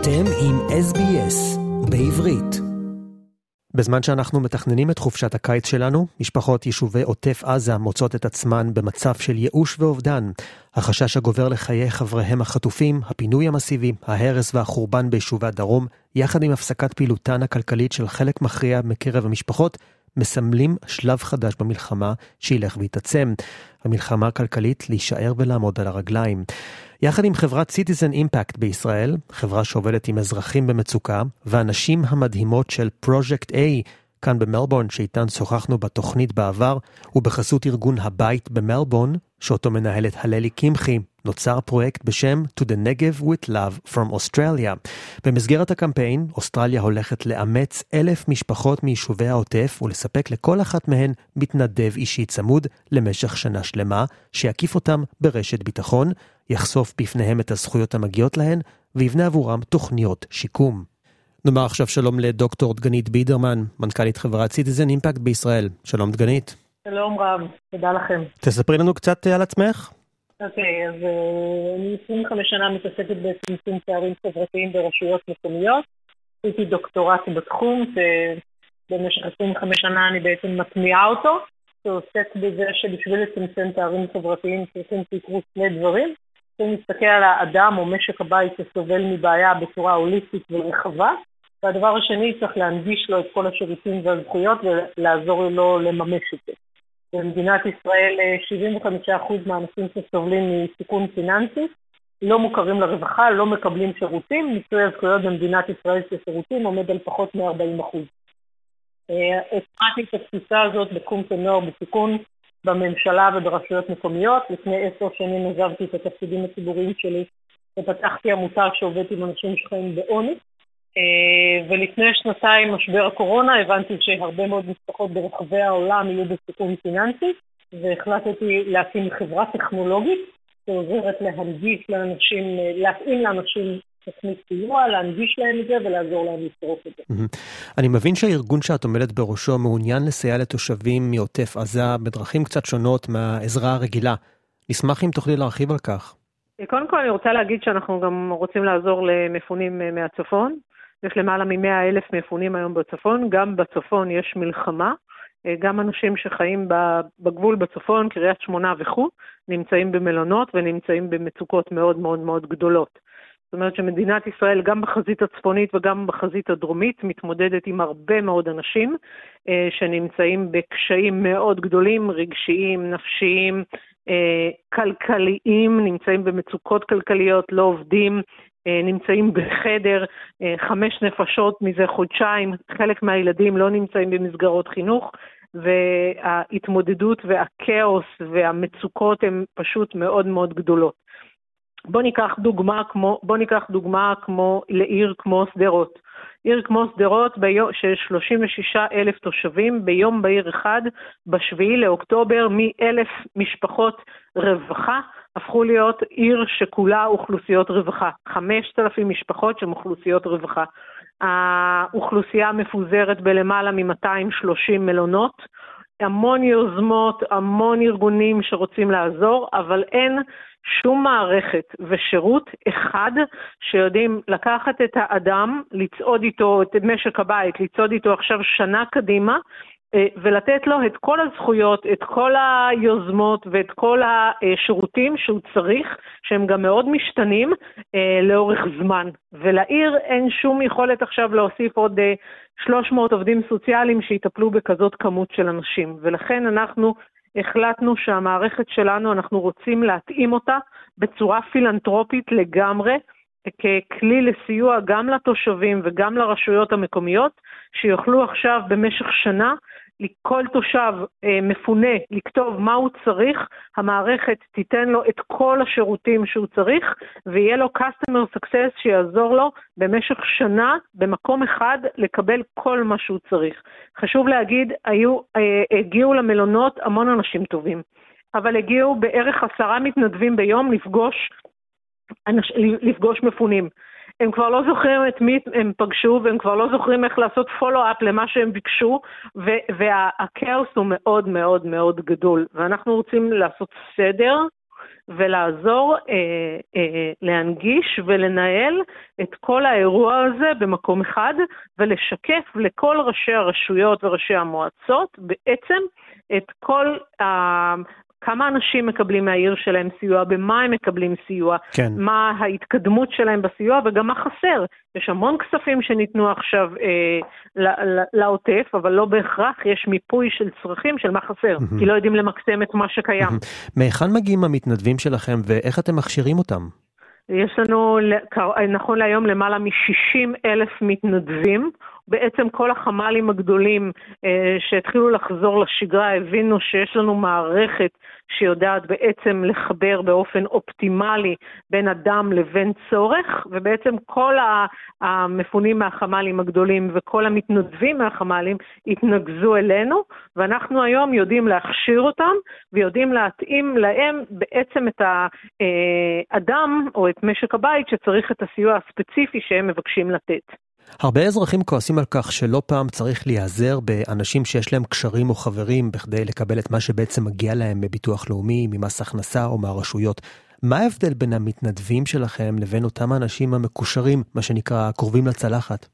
אתם עם SBS בעברית. בזמן שאנחנו מתכננים את חופשת הקיץ שלנו, משפחות יישובי עוטף עזה מוצאות את עצמן במצב של ייאוש ואובדן. החשש הגובר לחיי חבריהם החטופים, הפינוי המסיבי, ההרס והחורבן ביישובי הדרום, יחד עם הפסקת פעילותן הכלכלית של חלק מכריע מקרב המשפחות, מסמלים שלב חדש במלחמה שילך ויתעצם. המלחמה הכלכלית להישאר ולעמוד על הרגליים. יחד עם חברת Citizen Impact בישראל, חברה שעובדת עם אזרחים במצוקה, והנשים המדהימות של Project A, כאן במלבורן, שאיתן שוחחנו בתוכנית בעבר, ובחסות ארגון הבית במלבורן, שאותו מנהלת הללי קמחי, נוצר פרויקט בשם To the Negev with Love from Australia. במסגרת הקמפיין, אוסטרליה הולכת לאמץ אלף משפחות מיישובי העוטף ולספק לכל אחת מהן מתנדב אישי צמוד למשך שנה שלמה, שיקיף אותם ברשת ביטחון, יחשוף בפניהם את הזכויות המגיעות להן, ויבנה עבורם תוכניות שיקום. נאמר עכשיו שלום לדוקטור דגנית בידרמן, מנכ"לית חברת סיטיזן אימפקט בישראל. שלום דגנית. שלום רב, תודה לכם. תספרי לנו קצת על עצמך. אוקיי, אז אה, אני 25 שנה מתעסקת בצמצום פערים חברתיים ברשויות מקומיות. עשיתי דוקטורט בתחום, שבמשך 25 שנה אני בעצם מטמיעה אותו, שעוסק בזה שבשביל לצמצם פערים חברתיים צריכים שיקרו שני דברים. צריכים להסתכל על האדם או משק הבית שסובל מבעיה בצורה הוליסטית ורחבה, והדבר השני צריך להנגיש לו את כל השירותים והזכויות ולעזור לו לממש את זה. במדינת ישראל 75% אה, מהאנשים שסובלים מסיכון פיננסי לא מוכרים לרווחה, לא מקבלים שירותים, מיצוי הזכויות במדינת ישראל של שירותים עומד על פחות מ-40%. הפרעתי את התפיסה הזאת של נוער בסיכון בממשלה וברשויות מקומיות. לפני עשר שנים עזבתי את התפקידים הציבוריים שלי ופתחתי עמותה שעובדת עם אנשים שחיים בעוני. אה, ולפני שנתיים, משבר הקורונה, הבנתי שהרבה מאוד משפחות ברחבי העולם יהיו בסיכון פיננסי, והחלטתי להקים חברה טכנולוגית שעוזרת להנגיש לאנשים, להתאים לאנשים תוכנית סיוע, להנגיש להם את זה ולעזור להם לצרוך את זה. אני מבין שהארגון שאת עומדת בראשו מעוניין לסייע לתושבים מעוטף עזה בדרכים קצת שונות מהעזרה הרגילה. נשמח אם תוכלי להרחיב על כך. קודם כל אני רוצה להגיד שאנחנו גם רוצים לעזור למפונים מהצפון. יש למעלה מ-100 אלף מפונים היום בצפון, גם בצפון יש מלחמה. אה, גם אנשים שחיים בגבול בצפון, קריית שמונה וכו', נמצאים במלונות ונמצאים במצוקות מאוד מאוד מאוד גדולות. זאת אומרת שמדינת ישראל, גם בחזית הצפונית וגם בחזית הדרומית, מתמודדת עם הרבה מאוד אנשים אה, שנמצאים בקשיים מאוד גדולים, רגשיים, נפשיים, אה, כלכליים, נמצאים במצוקות כלכליות, לא עובדים, אה, נמצאים בחדר, אה, חמש נפשות מזה חודשיים, חלק מהילדים לא נמצאים במסגרות חינוך, וההתמודדות והכאוס והמצוקות הן פשוט מאוד מאוד גדולות. בואו ניקח דוגמה כמו, בוא ניקח דוגמה כמו לעיר כמו שדרות. עיר כמו שדרות של 36 אלף תושבים, ביום בהיר אחד, בשביעי לאוקטובר, מאלף משפחות רווחה, הפכו להיות עיר שכולה אוכלוסיות רווחה. 5,000 משפחות שהן אוכלוסיות רווחה. האוכלוסייה מפוזרת בלמעלה מ-230 מלונות. המון יוזמות, המון ארגונים שרוצים לעזור, אבל אין שום מערכת ושירות אחד שיודעים לקחת את האדם, לצעוד איתו, את משק הבית, לצעוד איתו עכשיו שנה קדימה, ולתת לו את כל הזכויות, את כל היוזמות ואת כל השירותים שהוא צריך, שהם גם מאוד משתנים אה, לאורך זמן. ולעיר אין שום יכולת עכשיו להוסיף עוד 300 אה, עובדים סוציאליים שיטפלו בכזאת כמות של אנשים. ולכן אנחנו החלטנו שהמערכת שלנו, אנחנו רוצים להתאים אותה בצורה פילנטרופית לגמרי, ככלי לסיוע גם לתושבים וגם לרשויות המקומיות, שיוכלו עכשיו במשך שנה כל תושב אה, מפונה לכתוב מה הוא צריך, המערכת תיתן לו את כל השירותים שהוא צריך, ויהיה לו customer success שיעזור לו במשך שנה במקום אחד לקבל כל מה שהוא צריך. חשוב להגיד, היו, אה, הגיעו למלונות המון אנשים טובים, אבל הגיעו בערך עשרה מתנדבים ביום לפגוש, לפגוש מפונים. הם כבר לא זוכרים את מי הם פגשו, והם כבר לא זוכרים איך לעשות פולו-אפ למה שהם ביקשו, והכאוס הוא מאוד מאוד מאוד גדול. ואנחנו רוצים לעשות סדר ולעזור אה, אה, להנגיש ולנהל את כל האירוע הזה במקום אחד, ולשקף לכל ראשי הרשויות וראשי המועצות בעצם את כל. כמה אנשים מקבלים מהעיר שלהם סיוע, במה הם מקבלים סיוע, כן. מה ההתקדמות שלהם בסיוע וגם מה חסר. יש המון כספים שניתנו עכשיו אה, לעוטף, אבל לא בהכרח יש מיפוי של צרכים של מה חסר, mm-hmm. כי לא יודעים למקסם את מה שקיים. Mm-hmm. מהיכן מגיעים המתנדבים שלכם ואיך אתם מכשירים אותם? יש לנו נכון להיום למעלה מ-60 אלף מתנדבים. בעצם כל החמ"לים הגדולים אה, שהתחילו לחזור לשגרה הבינו שיש לנו מערכת שיודעת בעצם לחבר באופן אופטימלי בין אדם לבין צורך, ובעצם כל המפונים מהחמ"לים הגדולים וכל המתנדבים מהחמ"לים התנקזו אלינו, ואנחנו היום יודעים להכשיר אותם ויודעים להתאים להם בעצם את האדם או את משק הבית שצריך את הסיוע הספציפי שהם מבקשים לתת. הרבה אזרחים כועסים על כך שלא פעם צריך להיעזר באנשים שיש להם קשרים או חברים בכדי לקבל את מה שבעצם מגיע להם מביטוח לאומי, ממס הכנסה או מהרשויות. מה ההבדל בין המתנדבים שלכם לבין אותם האנשים המקושרים, מה שנקרא, קרובים לצלחת?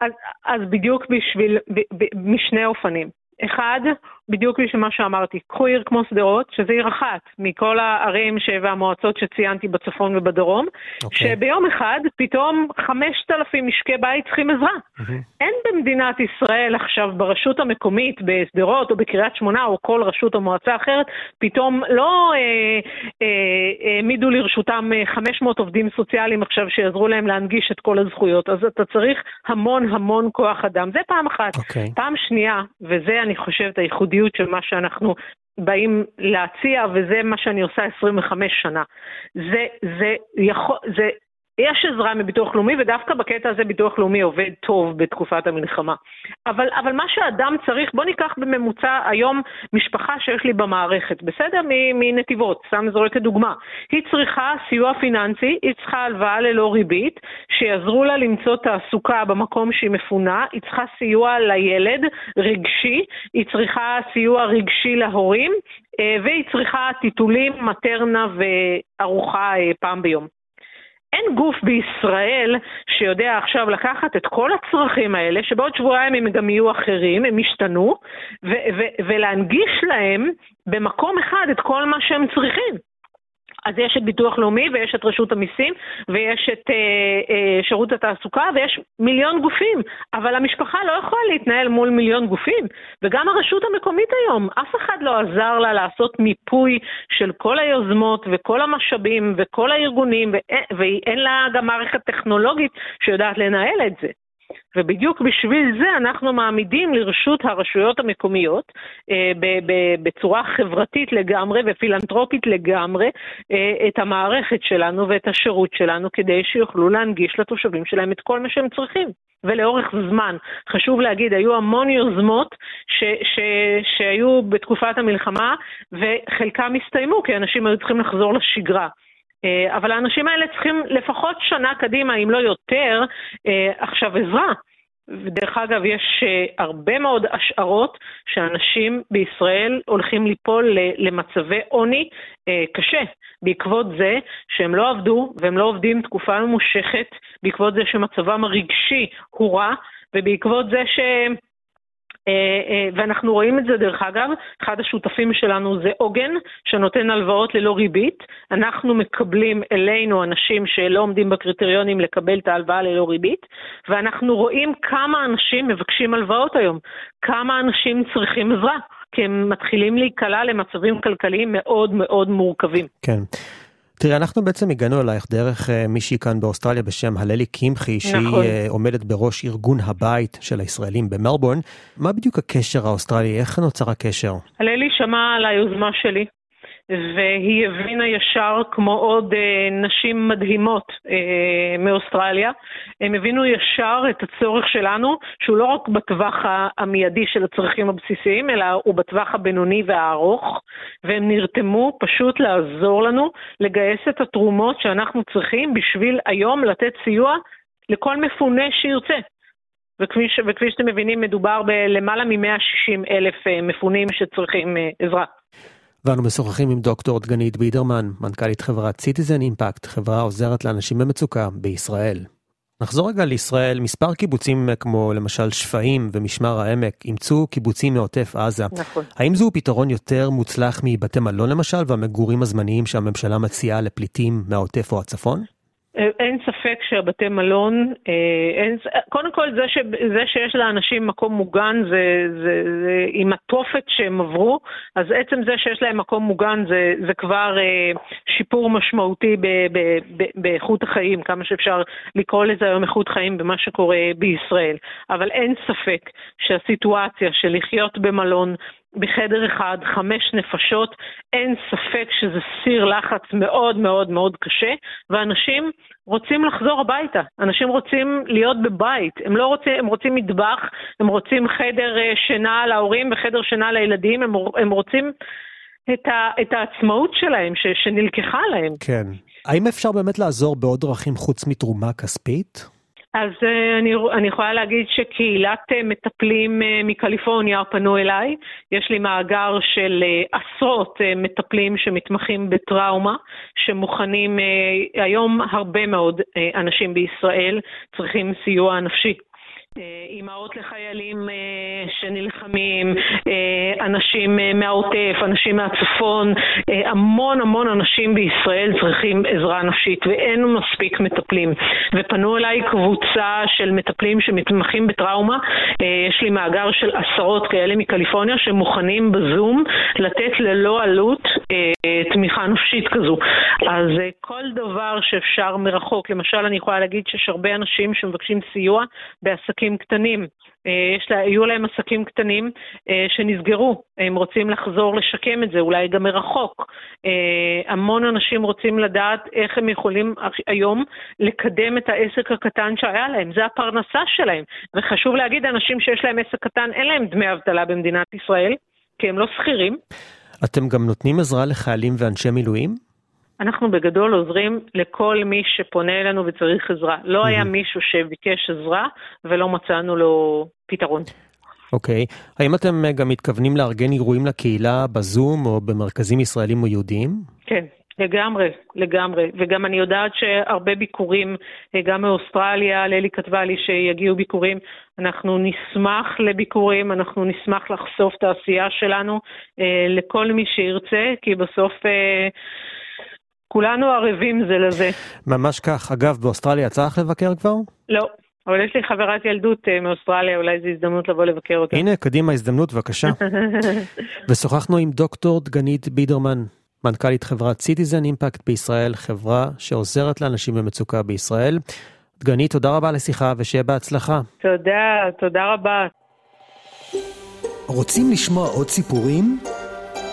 אז, אז בדיוק בשביל, ב, ב, משני אופנים. אחד, בדיוק בשביל מה שאמרתי, קחו עיר כמו שדרות, שזה עיר אחת מכל הערים והמועצות שציינתי בצפון ובדרום, okay. אוקיי. שביום אחד פתאום 5,000 משקי בית צריכים עזרה. Mm-hmm. אין במדינת ישראל עכשיו ברשות המקומית, בשדרות או בקריית שמונה או כל רשות או מועצה אחרת, פתאום לא העמידו אה, אה, לרשותם 500 אה, עובדים סוציאליים עכשיו שיעזרו להם להנגיש את כל הזכויות. אז אתה צריך המון המון כוח אדם. זה פעם אחת. Okay. אוקיי. פעם שנייה, וזה אני חושבת הייחודיות הייחודיות של מה שאנחנו באים להציע, וזה מה שאני עושה 25 שנה. זה, זה, יכול, זה יש עזרה מביטוח לאומי, ודווקא בקטע הזה ביטוח לאומי עובד טוב בתקופת המלחמה. אבל, אבל מה שאדם צריך, בוא ניקח בממוצע היום משפחה שיש לי במערכת, בסדר? מנתיבות, סתם זורקת דוגמה. היא צריכה סיוע פיננסי, היא צריכה הלוואה ללא ריבית, שיעזרו לה למצוא תעסוקה במקום שהיא מפונה, היא צריכה סיוע לילד רגשי, היא צריכה סיוע רגשי להורים, אה, והיא צריכה טיטולים, מטרנה וארוחה אה, פעם ביום. אין גוף בישראל שיודע עכשיו לקחת את כל הצרכים האלה, שבעוד שבועיים הם גם יהיו אחרים, הם ישתנו, ולהנגיש להם במקום אחד את כל מה שהם צריכים. אז יש את ביטוח לאומי ויש את רשות המיסים ויש את אה, אה, שירות התעסוקה ויש מיליון גופים, אבל המשפחה לא יכולה להתנהל מול מיליון גופים. וגם הרשות המקומית היום, אף אחד לא עזר לה לעשות מיפוי של כל היוזמות וכל המשאבים וכל הארגונים, ואין לה גם מערכת טכנולוגית שיודעת לנהל את זה. ובדיוק בשביל זה אנחנו מעמידים לרשות הרשויות המקומיות אה, בצורה חברתית לגמרי ופילנטרופית לגמרי אה, את המערכת שלנו ואת השירות שלנו כדי שיוכלו להנגיש לתושבים שלהם את כל מה שהם צריכים. ולאורך זמן. חשוב להגיד, היו המון יוזמות ש, ש, שהיו בתקופת המלחמה וחלקם הסתיימו כי אנשים היו צריכים לחזור לשגרה. אה, אבל האנשים האלה צריכים לפחות שנה קדימה, אם לא יותר, אה, עכשיו עזרה. ודרך אגב, יש אה, הרבה מאוד השערות שאנשים בישראל הולכים ליפול למצבי עוני קשה, בעקבות זה שהם לא עבדו והם לא עובדים תקופה ממושכת, בעקבות זה שמצבם הרגשי הוא רע, ובעקבות זה שהם... אה, אה, ואנחנו רואים את זה דרך אגב, אחד השותפים שלנו זה עוגן, שנותן הלוואות ללא ריבית. אנחנו מקבלים אלינו אנשים שלא עומדים בקריטריונים לקבל את ההלוואה ללא ריבית, ואנחנו רואים כמה אנשים מבקשים הלוואות היום, כמה אנשים צריכים עזרה. כי הם מתחילים להיקלע למצבים כלכליים מאוד מאוד מורכבים. כן. תראי, אנחנו בעצם הגענו אלייך דרך uh, מישהי כאן באוסטרליה בשם הללי קמחי, שהיא נכון. uh, עומדת בראש ארגון הבית של הישראלים במלבורן. מה בדיוק הקשר האוסטרלי? איך נוצר הקשר? הללי שמעה על היוזמה שלי, והיא הבינה ישר, כמו עוד אה, נשים מדהימות אה, מאוסטרליה, הם הבינו ישר את הצורך שלנו, שהוא לא רק בטווח המיידי של הצרכים הבסיסיים, אלא הוא בטווח הבינוני והארוך, והם נרתמו פשוט לעזור לנו לגייס את התרומות שאנחנו צריכים בשביל היום לתת סיוע לכל מפונה שירצה. וכפי, ש, וכפי שאתם מבינים, מדובר בלמעלה מ-160 אלף אה, מפונים שצריכים אה, עזרה. ואנו משוחחים עם דוקטור דגנית בידרמן, מנכ"לית חברת סיטיזן אימפקט, חברה עוזרת לאנשים במצוקה בישראל. נחזור רגע לישראל, מספר קיבוצים כמו למשל שפיים ומשמר העמק אימצו קיבוצים מעוטף עזה. נכון. האם זהו פתרון יותר מוצלח מבתי מלון למשל והמגורים הזמניים שהממשלה מציעה לפליטים מהעוטף או הצפון? אין ספק שהבתי מלון, אה, אין, קודם כל זה, ש, זה שיש לאנשים מקום מוגן זה, זה, זה עם התופת שהם עברו, אז עצם זה שיש להם מקום מוגן זה, זה כבר אה, שיפור משמעותי ב, ב, ב, באיכות החיים, כמה שאפשר לקרוא לזה היום איכות חיים במה שקורה בישראל. אבל אין ספק שהסיטואציה של לחיות במלון בחדר אחד, חמש נפשות, אין ספק שזה סיר לחץ מאוד מאוד מאוד קשה, ואנשים רוצים לחזור הביתה, אנשים רוצים להיות בבית, הם לא רוצים, הם רוצים מטבח, הם רוצים חדר אה, שינה להורים וחדר שינה לילדים, הם, הם רוצים את, ה, את העצמאות שלהם ש, שנלקחה להם. כן. האם אפשר באמת לעזור בעוד דרכים חוץ מתרומה כספית? אז uh, אני, אני יכולה להגיד שקהילת uh, מטפלים uh, מקליפורניה פנו אליי. יש לי מאגר של עשרות מטפלים שמתמחים בטראומה, שמוכנים, היום הרבה מאוד אנשים בישראל צריכים סיוע נפשי. אה, אימהות לחיילים אה, שנלחמים, אה, אנשים מהעוטף, אנשים מהצפון, המון המון אנשים בישראל צריכים עזרה נפשית ואין מספיק מטפלים. ופנו אליי קבוצה של מטפלים שמתמחים בטראומה, יש לי מאגר של עשרות כאלה מקליפורניה שמוכנים בזום לתת ללא עלות תמיכה נפשית כזו. אז כל דבר שאפשר מרחוק, למשל אני יכולה להגיד שיש הרבה אנשים שמבקשים סיוע בעסקים עסקים קטנים. אה, יש לה, היו להם עסקים קטנים אה, שנסגרו, הם רוצים לחזור לשקם את זה, אולי גם מרחוק. אה, המון אנשים רוצים לדעת איך הם יכולים היום לקדם את העסק הקטן שהיה להם, זה הפרנסה שלהם. וחשוב להגיד, אנשים שיש להם עסק קטן, אין להם דמי אבטלה במדינת ישראל, כי הם לא שכירים. אתם גם נותנים עזרה לחיילים ואנשי מילואים? אנחנו בגדול עוזרים לכל מי שפונה אלינו וצריך עזרה. לא היה מישהו שביקש עזרה ולא מצאנו לו פתרון. אוקיי. Okay. האם אתם גם מתכוונים לארגן אירועים לקהילה בזום או במרכזים ישראלים או יהודיים? כן, לגמרי, לגמרי. וגם אני יודעת שהרבה ביקורים, גם מאוסטרליה, ללי כתבה לי שיגיעו ביקורים. אנחנו נשמח לביקורים, אנחנו נשמח לחשוף את העשייה שלנו אה, לכל מי שירצה, כי בסוף... אה, כולנו ערבים זה לזה. ממש כך. אגב, באוסטרליה יצא לך לבקר כבר? לא. אבל יש לי חברת ילדות אה, מאוסטרליה, אולי זו הזדמנות לבוא לבקר אותה. הנה, קדימה, הזדמנות, בבקשה. ושוחחנו עם דוקטור דגנית בידרמן, מנכ"לית חברת סיטיזן אימפקט בישראל, חברה שעוזרת לאנשים במצוקה בישראל. דגנית, תודה רבה על השיחה ושיהיה בהצלחה. תודה, תודה רבה. רוצים לשמוע עוד סיפורים?